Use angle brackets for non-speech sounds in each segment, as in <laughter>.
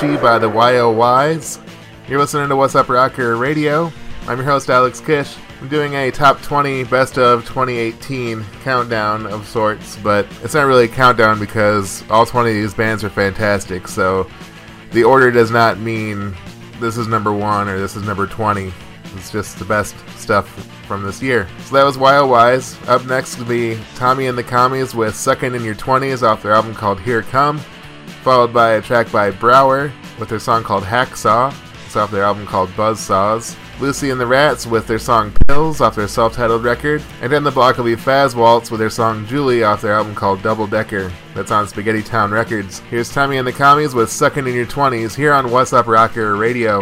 By the YOYs. You're listening to What's Up Rocker Radio. I'm your host, Alex Kish. I'm doing a top 20 best of 2018 countdown of sorts, but it's not really a countdown because all 20 of these bands are fantastic, so the order does not mean this is number one or this is number 20. It's just the best stuff from this year. So that was YOYs. Up next will be Tommy and the Commies with Suckin' in Your 20s off their album called Here Come followed by a track by Brower with their song called Hacksaw. It's off their album called Buzzsaws. Lucy and the Rats with their song Pills off their self-titled record. And then the block will be Faz Waltz with their song Julie off their album called Double Decker. That's on Spaghetti Town Records. Here's Tommy and the Commies with Suckin' in Your 20s here on What's Up Rocker Radio.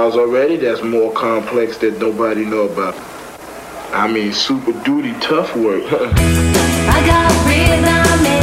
styles already that's more complex that nobody know about. I mean, super duty tough work. I got rhythm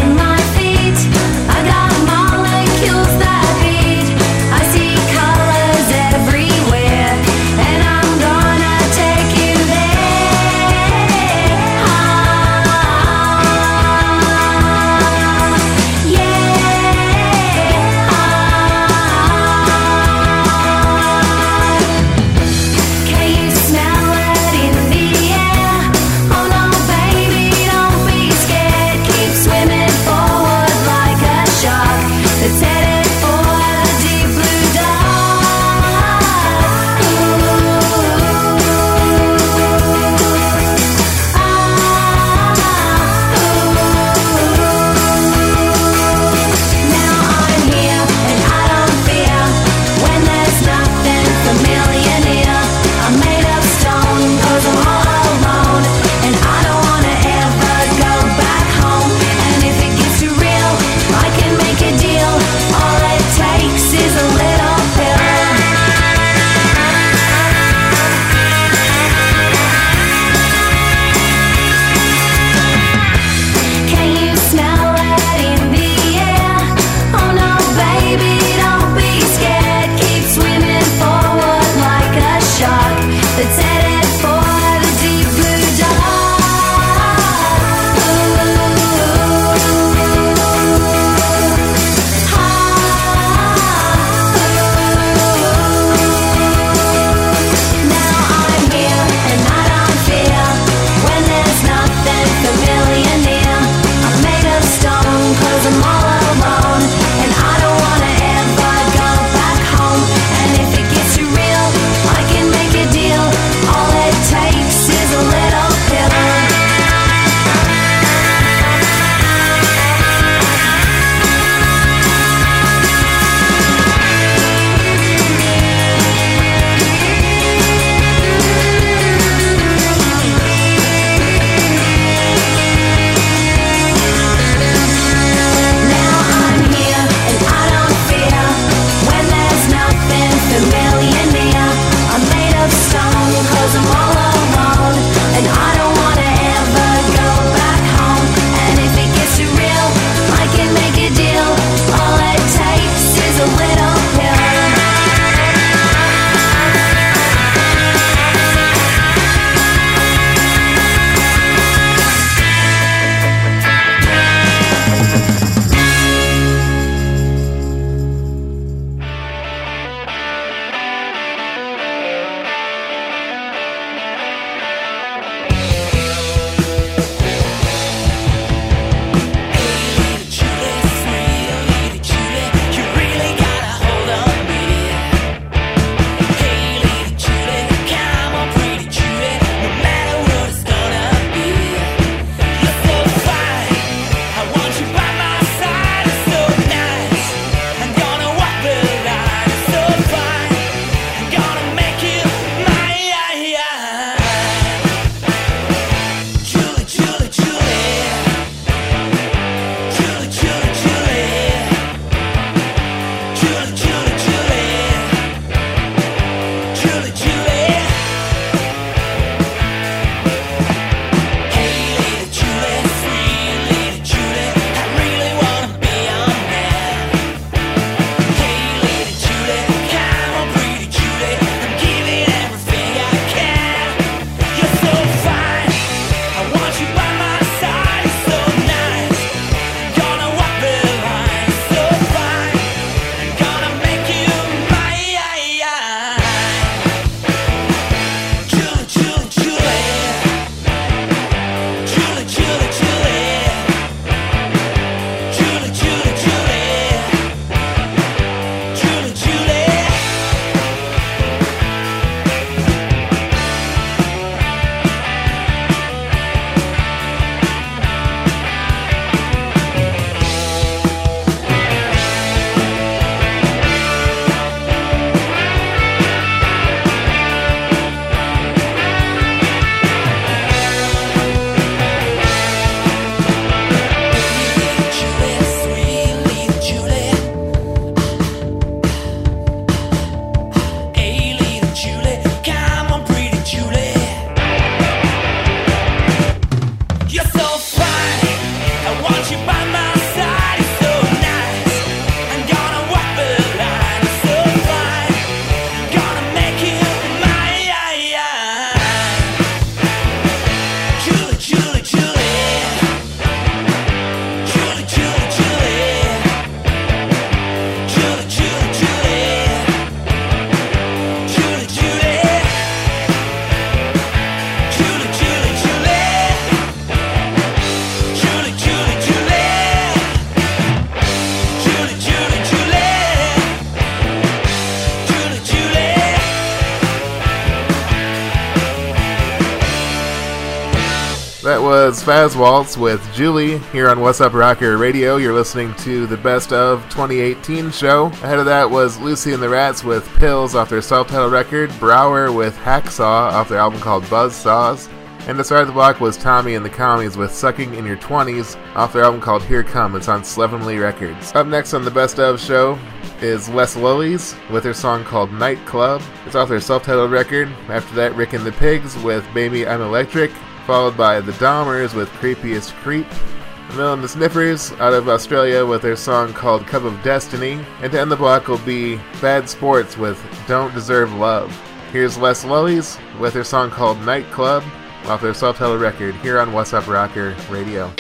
with Julie here on What's Up Rocker Radio. You're listening to the Best of 2018 show. Ahead of that was Lucy and the Rats with Pills off their self titled record, Brower with Hacksaw off their album called Buzz Saws. And the start of the block was Tommy and the Commies with Sucking in Your 20s off their album called Here Come. It's on Slovenly Records. Up next on the Best of show is Les Lullies with their song called Night Klub. It's off their self titled record. After that, Rik and the Pigs with Baby I'm Electric followed by the Dahmers with Creepiest Creep. And the Sniffers out of Australia with their song called Cup of Destiny. And to end the block will be Bad Sports with Don't Deserve Love. Here's Les Lullies with their song called Night Klub off their self-titled record here on What's Up Rocker Radio.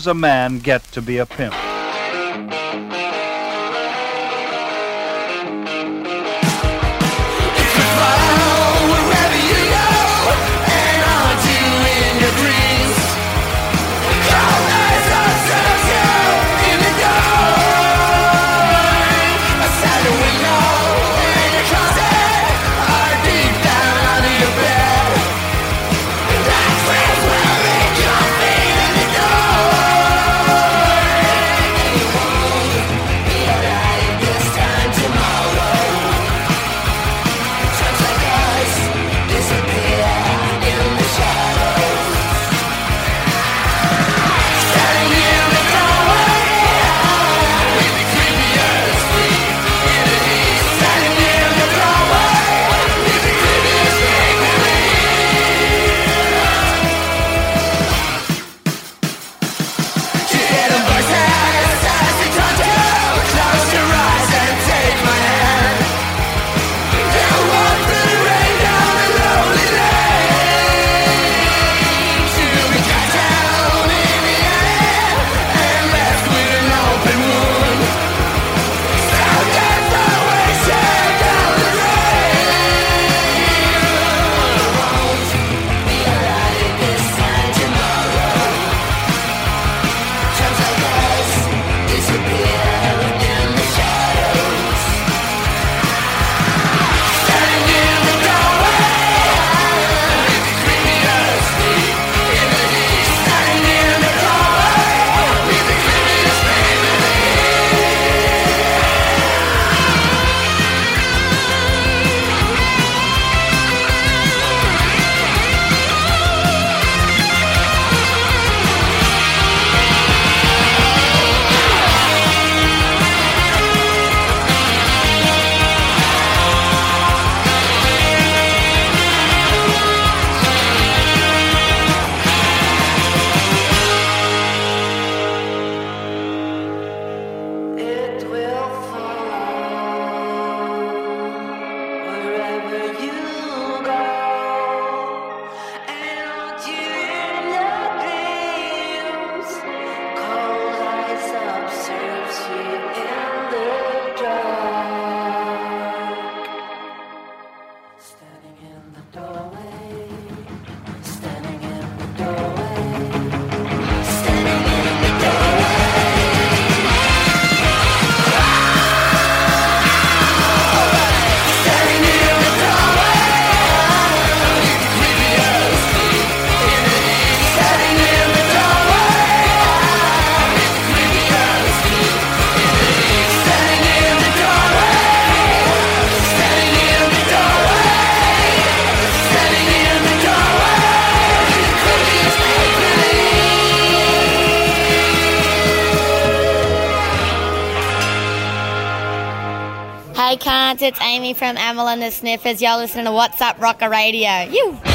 does a man get to be a pimp? it's Amy from Amyl and the Sniffers. You're listening to What's Up Rocker Radio. You.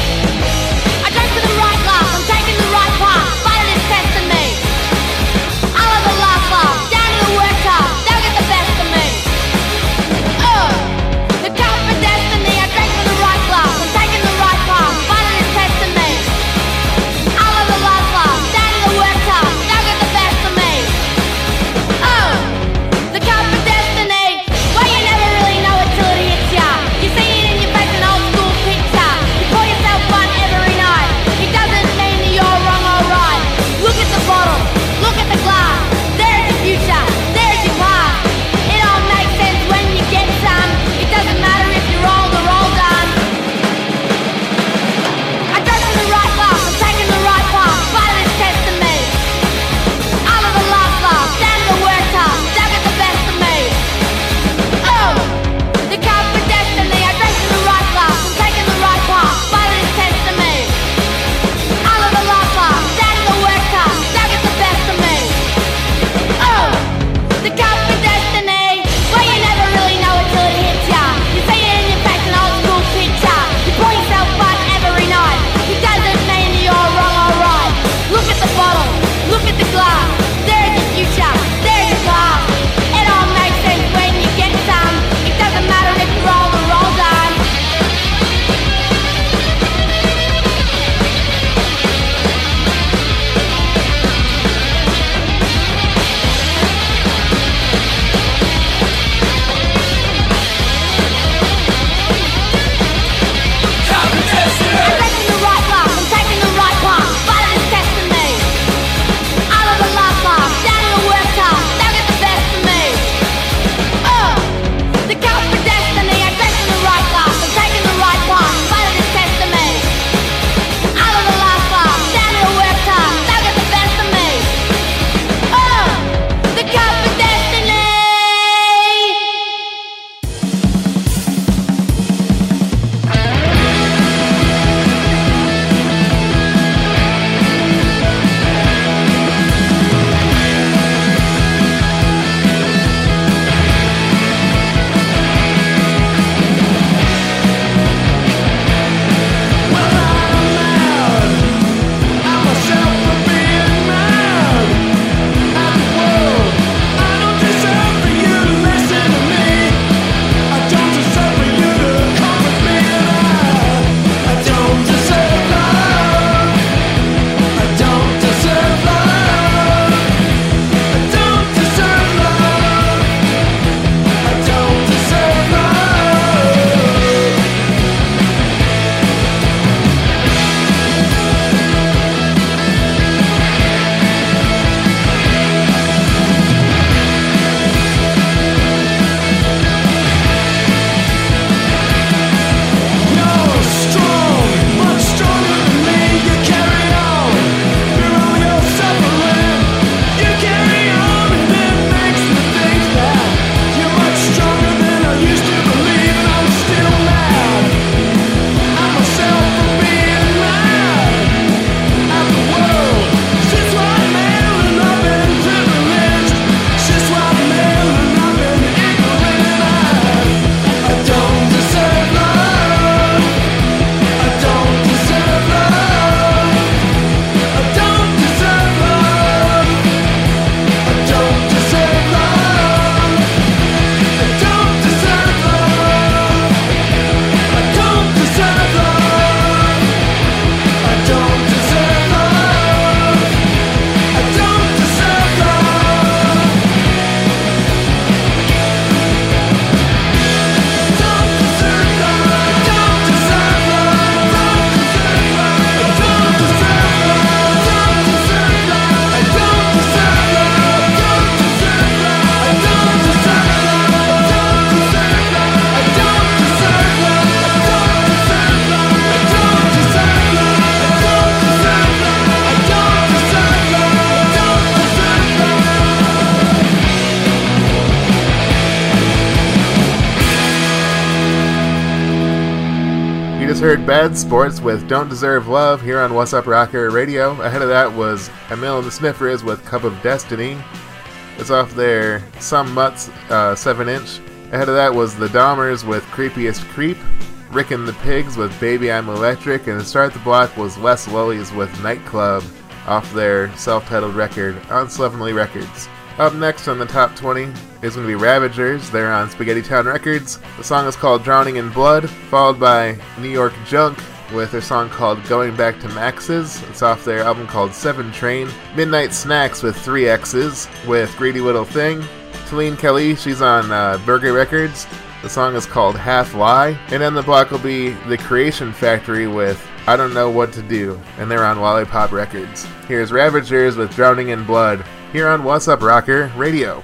Just heard Bad Sports with Don't Deserve Love here on What's Up Rocker Radio. Ahead of that was Amyl and the Sniffers with Cup of Destiny. It's off their Some Mutts uh, 7 inch. Ahead of that was The Dahmers with Creepiest Creep. Rik and the Pigs with Baby I'm Electric. And to start the block was Les Lullies with Night Klub off their self titled record on Slovenly Records. Up next on the top 20 is going to be Ravagers. They're on Spaghetti Town Records. The song is called Drowning in Blood, followed by New York Junk with their song called Going Back to Max's. It's off their album called Seven Train. Midnight Snacks with three X's with Greedy Little Thing. Talene Kelly, she's on uh, Burger Records. The song is called Half Lie. And then the block will be The Creation Factory with I Don't Know What to Do. And they're on Lollipop Records. Here's Ravagers with Drowning in Blood here on What's Up Rocker Radio.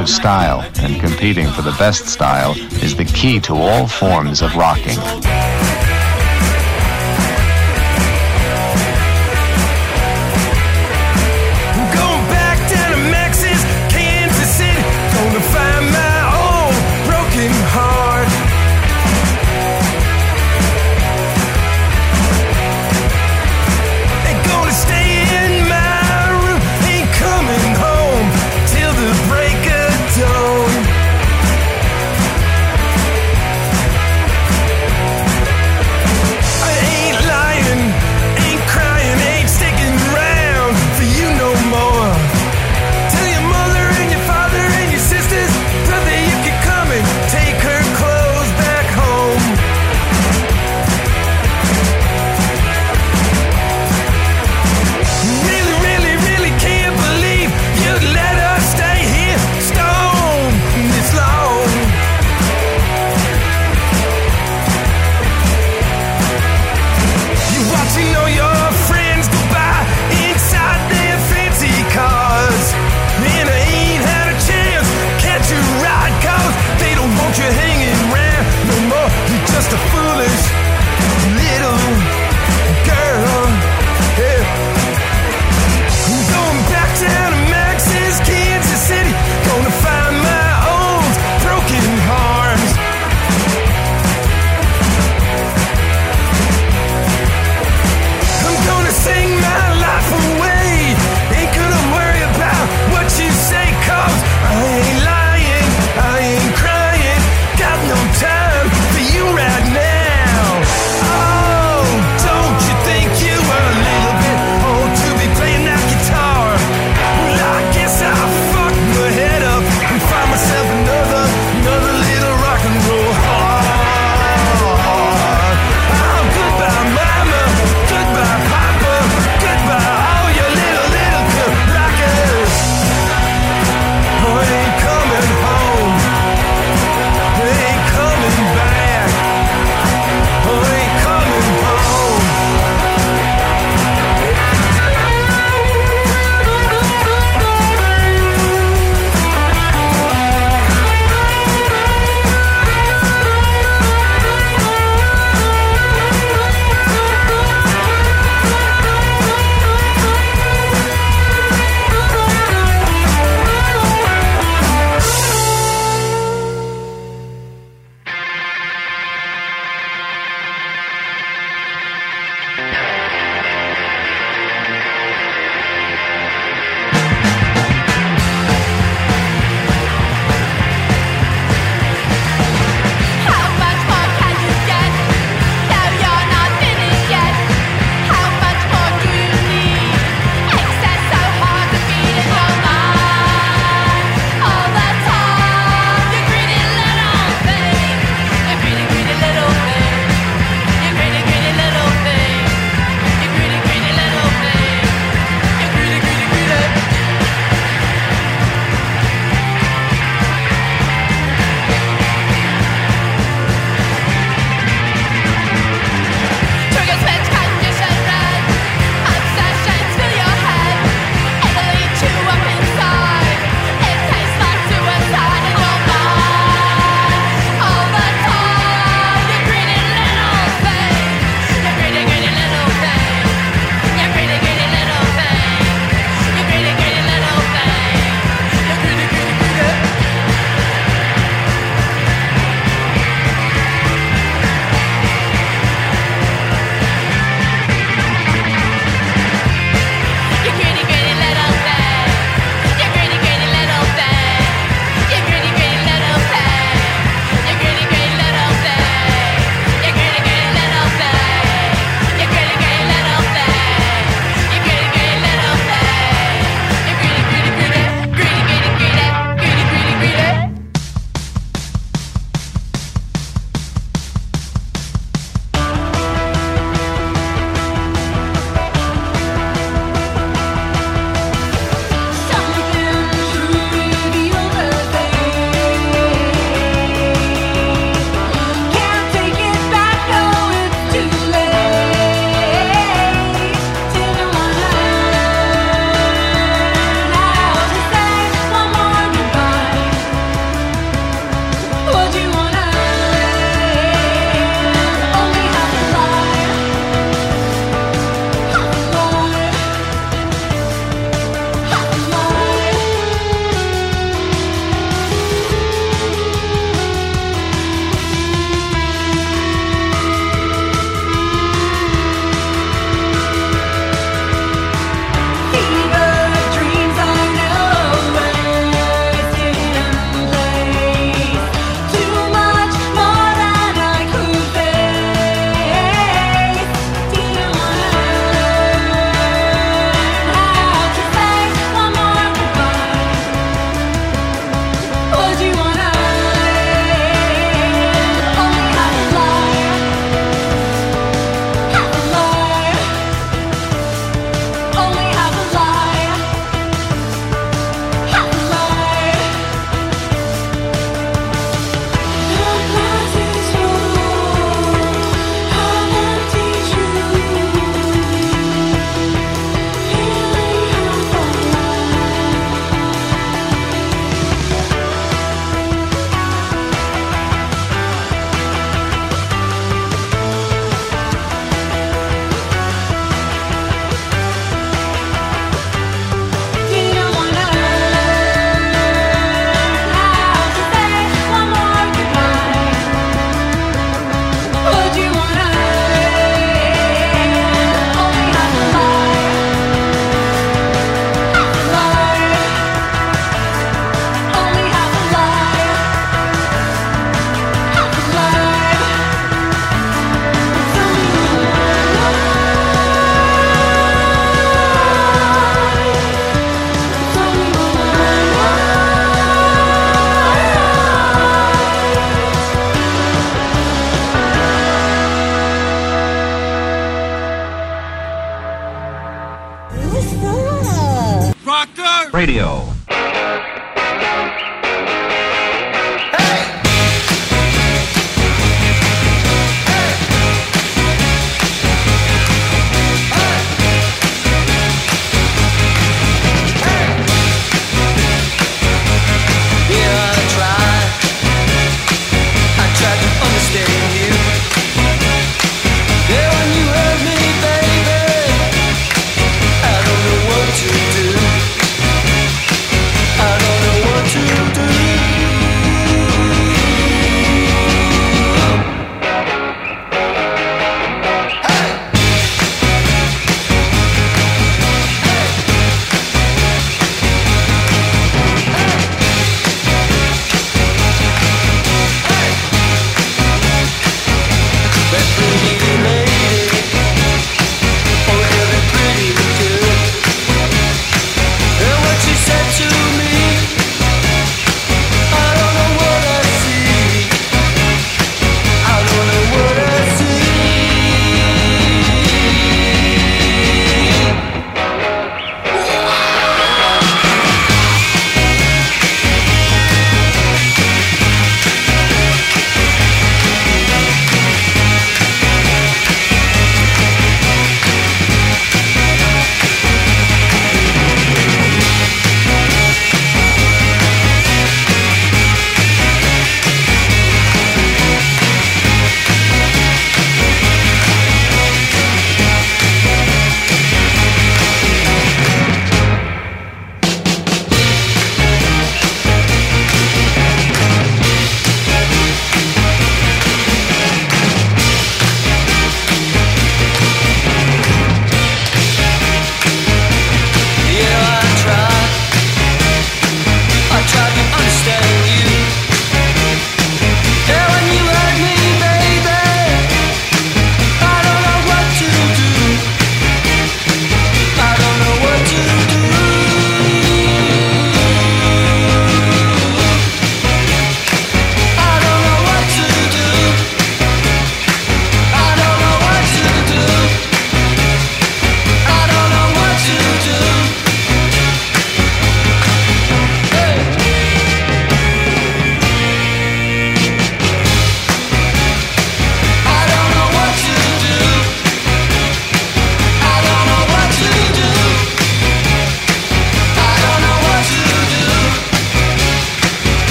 Of style and competing for the best style is the key to all forms of rocking.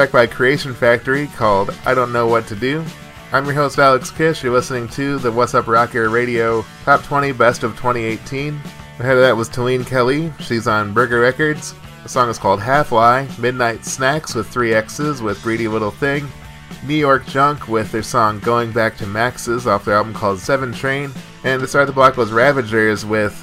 Track by Creation Factory called I Don't Know What to Do. I'm your host, Alex Kish. You're listening to the What's Up Rocker Radio Top 20 Best of 2018. Ahead of that was Talene Kelly. She's on Burger Records. The song is called Half Lie. Midnite Snaxxx with three X's with Greedy Little Thing. New York Junk with their song Going Back to Max's off their album called Seven Train. And to start the block was Ravagers with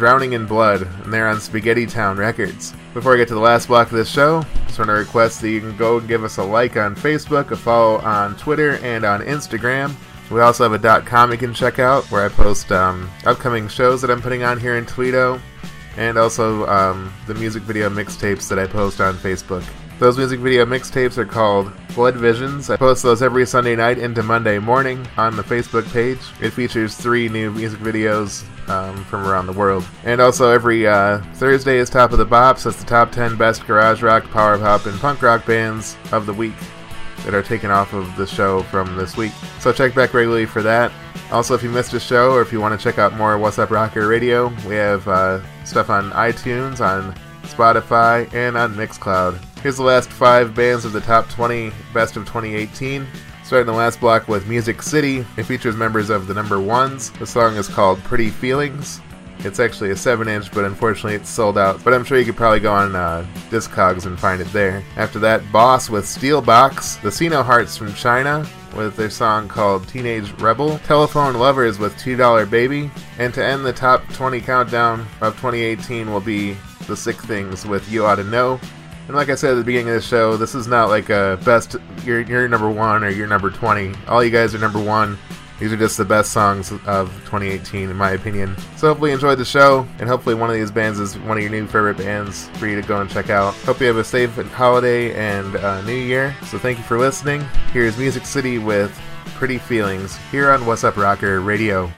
Drowning in Blood, and they're on Spaghetty Town Records. Before I get to the last block of this show, just want to request that you can go and give us a like on Facebook, a follow on Twitter, and on Instagram. We also have a dot com you can check out where I post um, upcoming shows that I'm putting on here in Toledo, and also um, the music video mixtapes that I post on Facebook. Those music video mixtapes are called Blood Visions. I post those every Sunday night into Monday morning on the Facebook page. It features three new music videos um, from around the world. And also every uh, Thursday is Top of the Bops. That's the top 10 best garage rock, power pop, and punk rock bands of the week that are taken off of the show from this week. So check back regularly for that. Also, if you missed a show or if you want to check out more What's Up Rocker Radio, we have uh, stuff on iTunes, on Spotify, and on Mixcloud. Here's the last five bands of the top 20 best of 2018. Starting the last block with Music City. It features members of the number ones. The song is called Pretty Feelings. It's actually a 7 inch, but unfortunately it's sold out. But I'm sure you could probably go on uh, Discogs and find it there. After that, Boss with Steel Box, the Sino Hearts from China with their song called Teenage Rebel, Telephone Lovers with $2 Baby, and to end the top 20 countdown of 2018 will be The Sick Things with You Ought to Know. And like I said at the beginning of the show, this is not like a best, you're, you're number one or you're number 20. All you guys are number one. These are just the best songs of 2018, in my opinion. So hopefully you enjoyed the show, and hopefully one of these bands is one of your new favorite bands for you to go and check out. Hope you have a safe holiday and uh, New Year. So thank you for listening. Here's Music City with Pretty Feelings here on What's Up Rocker Radio.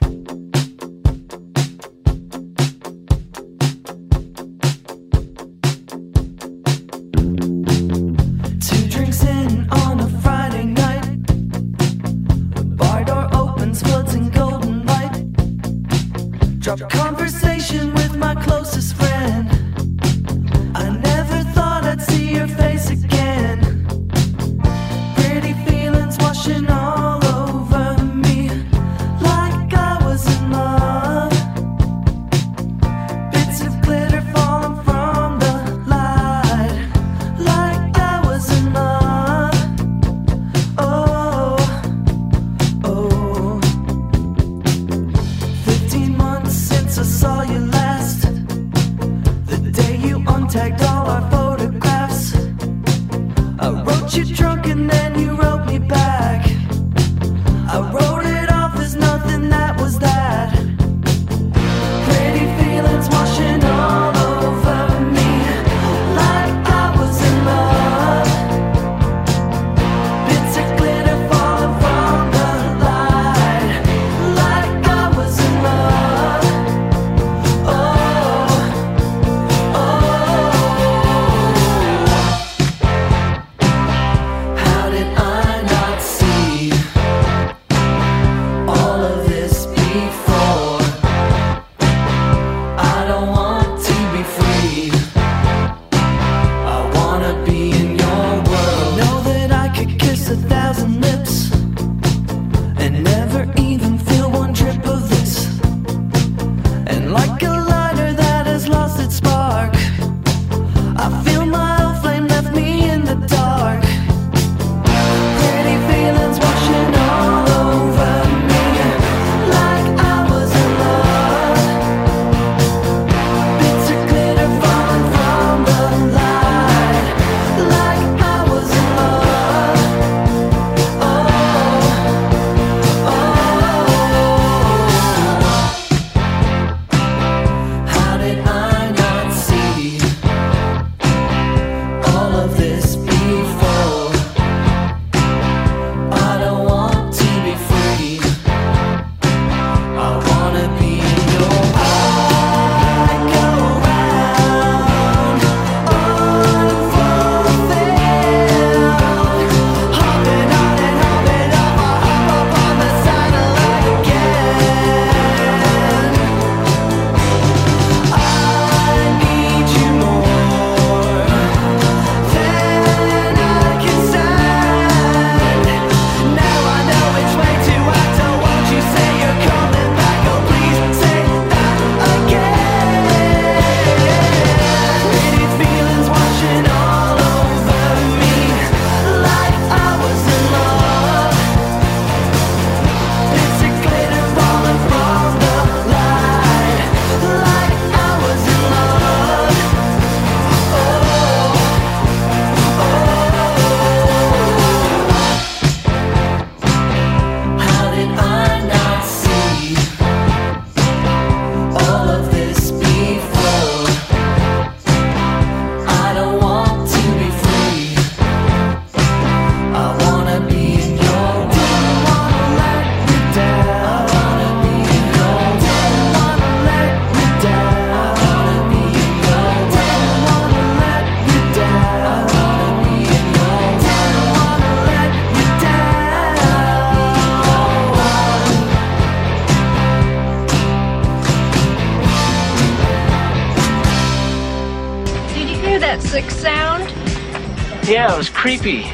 Creepy.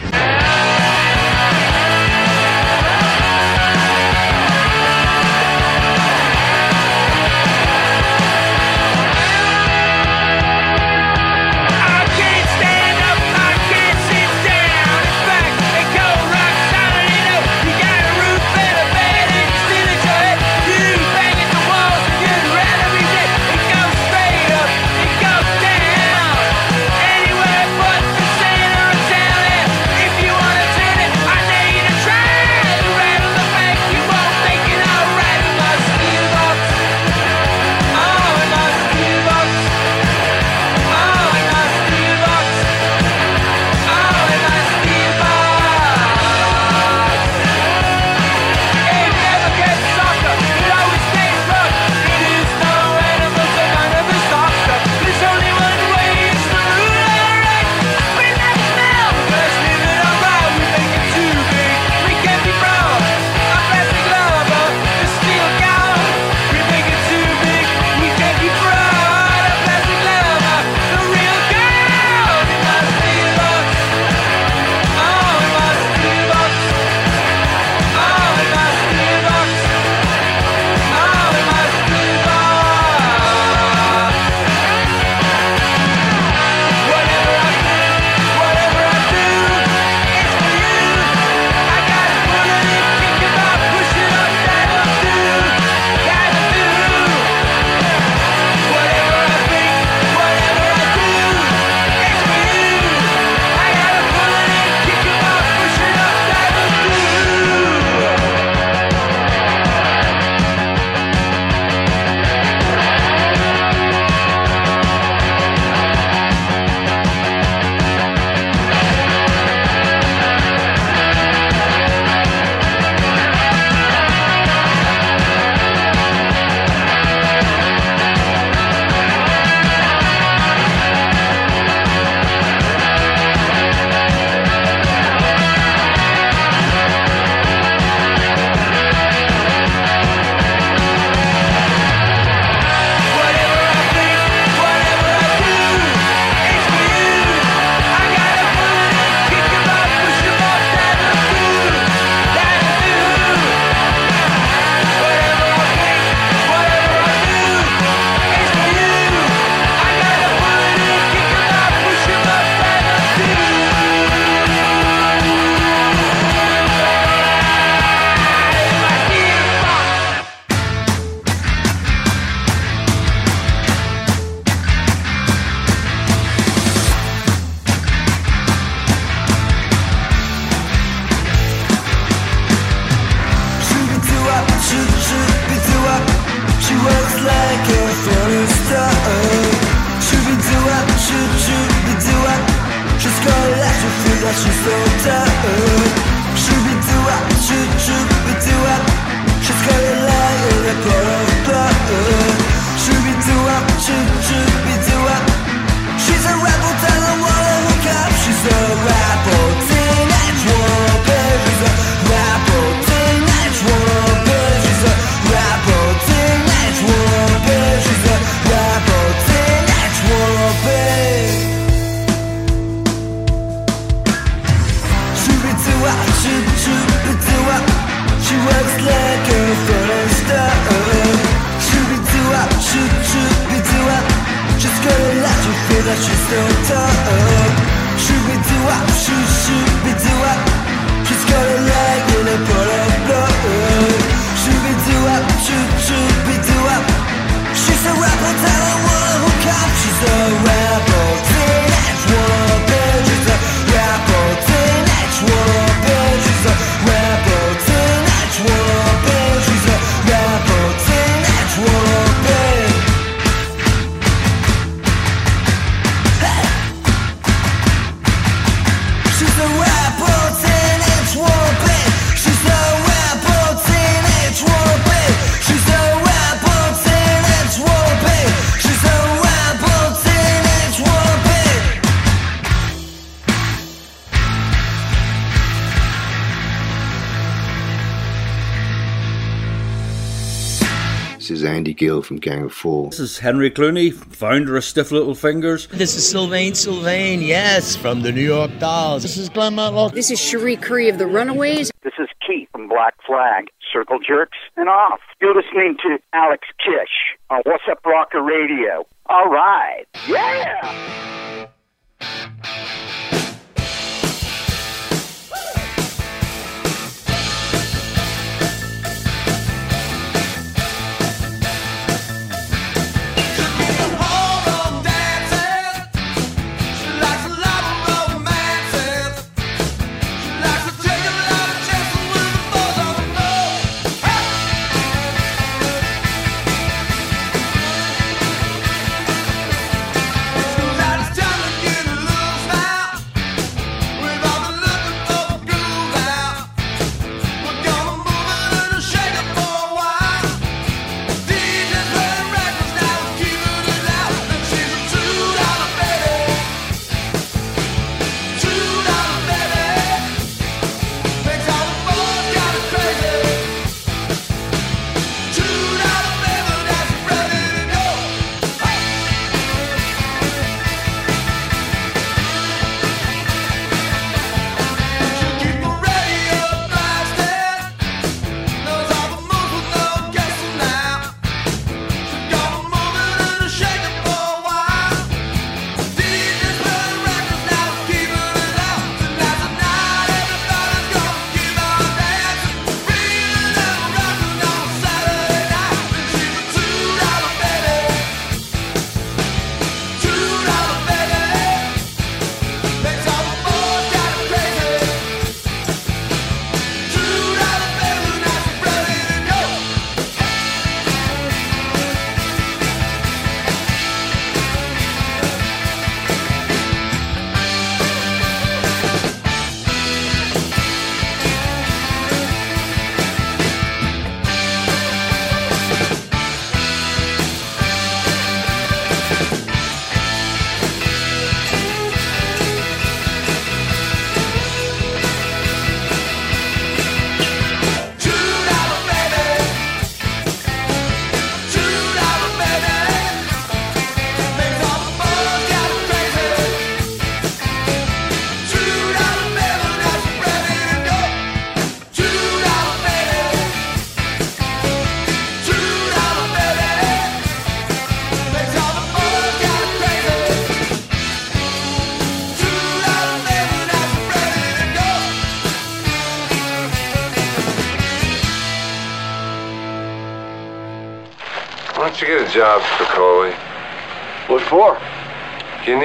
Andy Gill from Gang of Four. This is Henry Cluney, founder of Stiff Little Fingers. This is Sylvain Sylvain, yes, from the New York Dolls. This is Glenn Matlock. This is Cherie Currie of the Runaways. This is Keith from Black Flag, Circle Jerks, and OFF. You're listening to Alex Kish on What's Up Rocker Radio. All right. Yeah!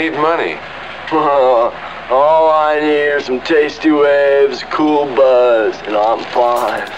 Need money. <laughs> All I need are some tasty waves, cool buzz, and I'm fine.